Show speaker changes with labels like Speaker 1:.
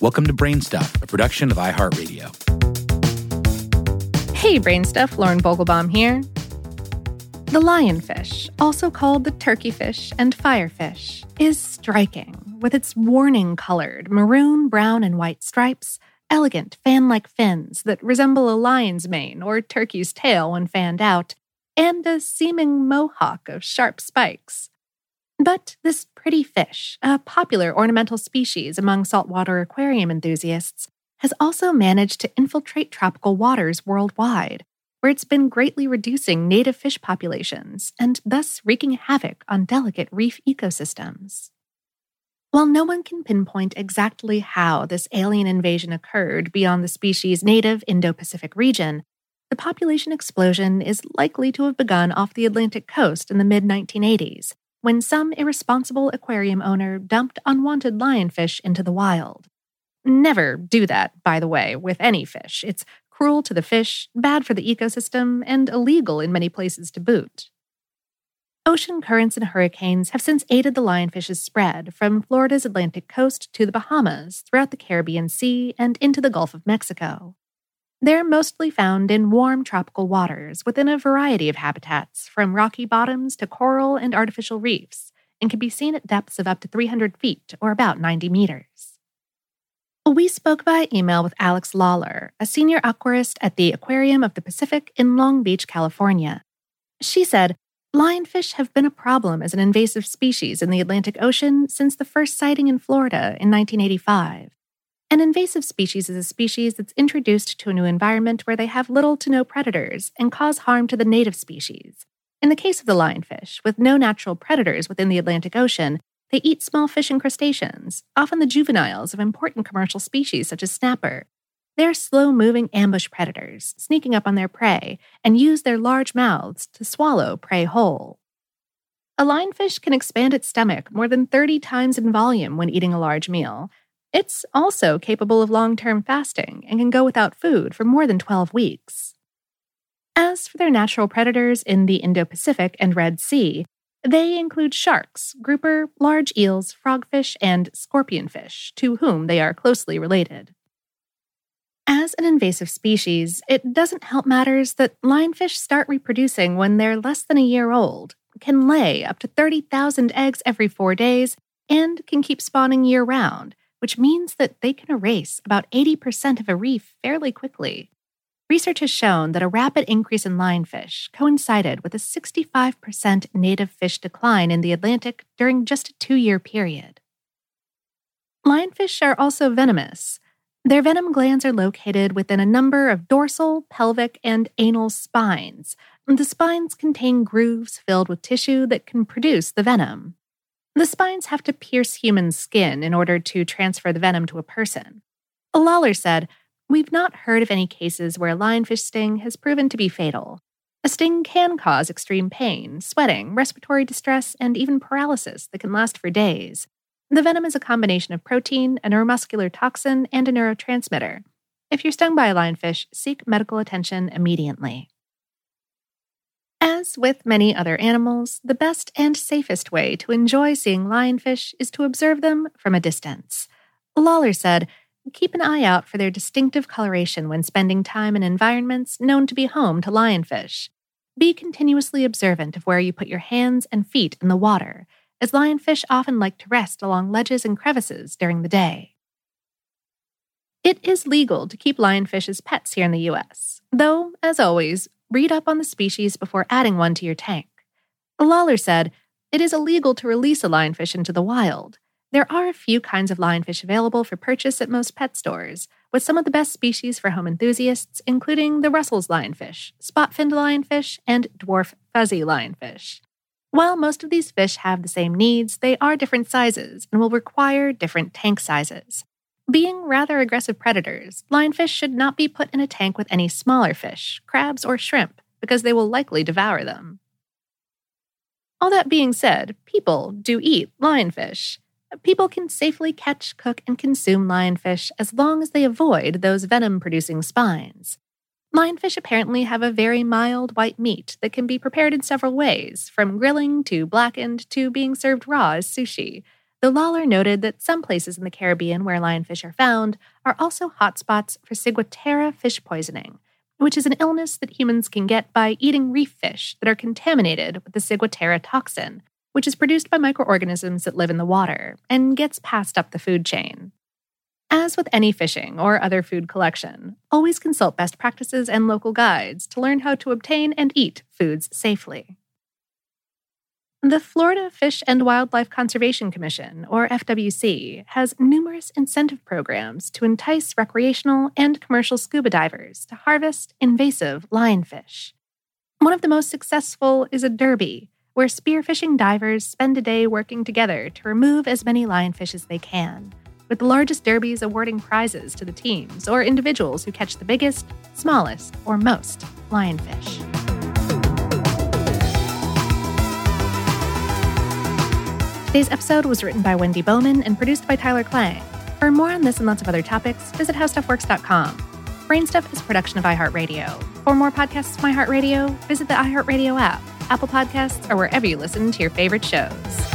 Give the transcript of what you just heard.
Speaker 1: Welcome to Brainstuff, a production of iHeartRadio.
Speaker 2: Hey, Brainstuff, Lauren Vogelbaum here. The lionfish, also called the turkeyfish and firefish, is striking with its warning colored maroon, brown, and white stripes, elegant fan like fins that resemble a lion's mane or turkey's tail when fanned out, and a seeming mohawk of sharp spikes. But this pretty fish, a popular ornamental species among saltwater aquarium enthusiasts, has also managed to infiltrate tropical waters worldwide, where it's been greatly reducing native fish populations and thus wreaking havoc on delicate reef ecosystems. While no one can pinpoint exactly how this alien invasion occurred beyond the species' native Indo Pacific region, the population explosion is likely to have begun off the Atlantic coast in the mid 1980s, when some irresponsible aquarium owner dumped unwanted lionfish into the wild. Never do that, by the way, with any fish. It's cruel to the fish, bad for the ecosystem, and illegal in many places to boot. Ocean currents and hurricanes have since aided the lionfish's spread from Florida's Atlantic coast to the Bahamas, throughout the Caribbean Sea, and into the Gulf of Mexico. They're mostly found in warm tropical waters within a variety of habitats, from rocky bottoms to coral and artificial reefs, and can be seen at depths of up to 300 feet or about 90 meters. We spoke by email with Alex Lawler, a senior aquarist at the Aquarium of the Pacific in Long Beach, California. She said, Lionfish have been a problem as an invasive species in the Atlantic Ocean since the first sighting in Florida in 1985. An invasive species is a species that's introduced to a new environment where they have little to no predators and cause harm to the native species. In the case of the lionfish, with no natural predators within the Atlantic Ocean, they eat small fish and crustaceans, often the juveniles of important commercial species such as snapper, they're slow moving ambush predators, sneaking up on their prey, and use their large mouths to swallow prey whole. A lionfish can expand its stomach more than 30 times in volume when eating a large meal. It's also capable of long term fasting and can go without food for more than 12 weeks. As for their natural predators in the Indo Pacific and Red Sea, they include sharks, grouper, large eels, frogfish, and scorpionfish, to whom they are closely related. As an invasive species, it doesn't help matters that lionfish start reproducing when they're less than a year old, can lay up to 30,000 eggs every four days, and can keep spawning year round, which means that they can erase about 80% of a reef fairly quickly. Research has shown that a rapid increase in lionfish coincided with a 65% native fish decline in the Atlantic during just a two year period. Lionfish are also venomous. Their venom glands are located within a number of dorsal, pelvic, and anal spines. The spines contain grooves filled with tissue that can produce the venom. The spines have to pierce human skin in order to transfer the venom to a person. A lawler said, We've not heard of any cases where a lionfish sting has proven to be fatal. A sting can cause extreme pain, sweating, respiratory distress, and even paralysis that can last for days. The venom is a combination of protein, a neuromuscular toxin, and a neurotransmitter. If you're stung by a lionfish, seek medical attention immediately. As with many other animals, the best and safest way to enjoy seeing lionfish is to observe them from a distance. Lawler said, Keep an eye out for their distinctive coloration when spending time in environments known to be home to lionfish. Be continuously observant of where you put your hands and feet in the water as lionfish often like to rest along ledges and crevices during the day. It is legal to keep lionfish as pets here in the US, though, as always, read up on the species before adding one to your tank. Lawler said, It is illegal to release a lionfish into the wild. There are a few kinds of lionfish available for purchase at most pet stores, with some of the best species for home enthusiasts, including the Russell's lionfish, spot finned lionfish, and dwarf fuzzy lionfish. While most of these fish have the same needs, they are different sizes and will require different tank sizes. Being rather aggressive predators, lionfish should not be put in a tank with any smaller fish, crabs, or shrimp, because they will likely devour them. All that being said, people do eat lionfish. People can safely catch, cook, and consume lionfish as long as they avoid those venom producing spines. Lionfish apparently have a very mild white meat that can be prepared in several ways, from grilling to blackened to being served raw as sushi. Though Lawler noted that some places in the Caribbean where lionfish are found are also hotspots for ciguatera fish poisoning, which is an illness that humans can get by eating reef fish that are contaminated with the ciguatera toxin, which is produced by microorganisms that live in the water and gets passed up the food chain. As with any fishing or other food collection, always consult best practices and local guides to learn how to obtain and eat foods safely. The Florida Fish and Wildlife Conservation Commission, or FWC, has numerous incentive programs to entice recreational and commercial scuba divers to harvest invasive lionfish. One of the most successful is a derby, where spearfishing divers spend a day working together to remove as many lionfish as they can with the largest derbies awarding prizes to the teams or individuals who catch the biggest, smallest, or most lionfish. Today's episode was written by Wendy Bowman and produced by Tyler Klang. For more on this and lots of other topics, visit howstuffworks.com. Brainstuff is a production of iHeartRadio. For more podcasts from iHeartRadio, visit the iHeartRadio app, Apple Podcasts, or wherever you listen to your favorite shows.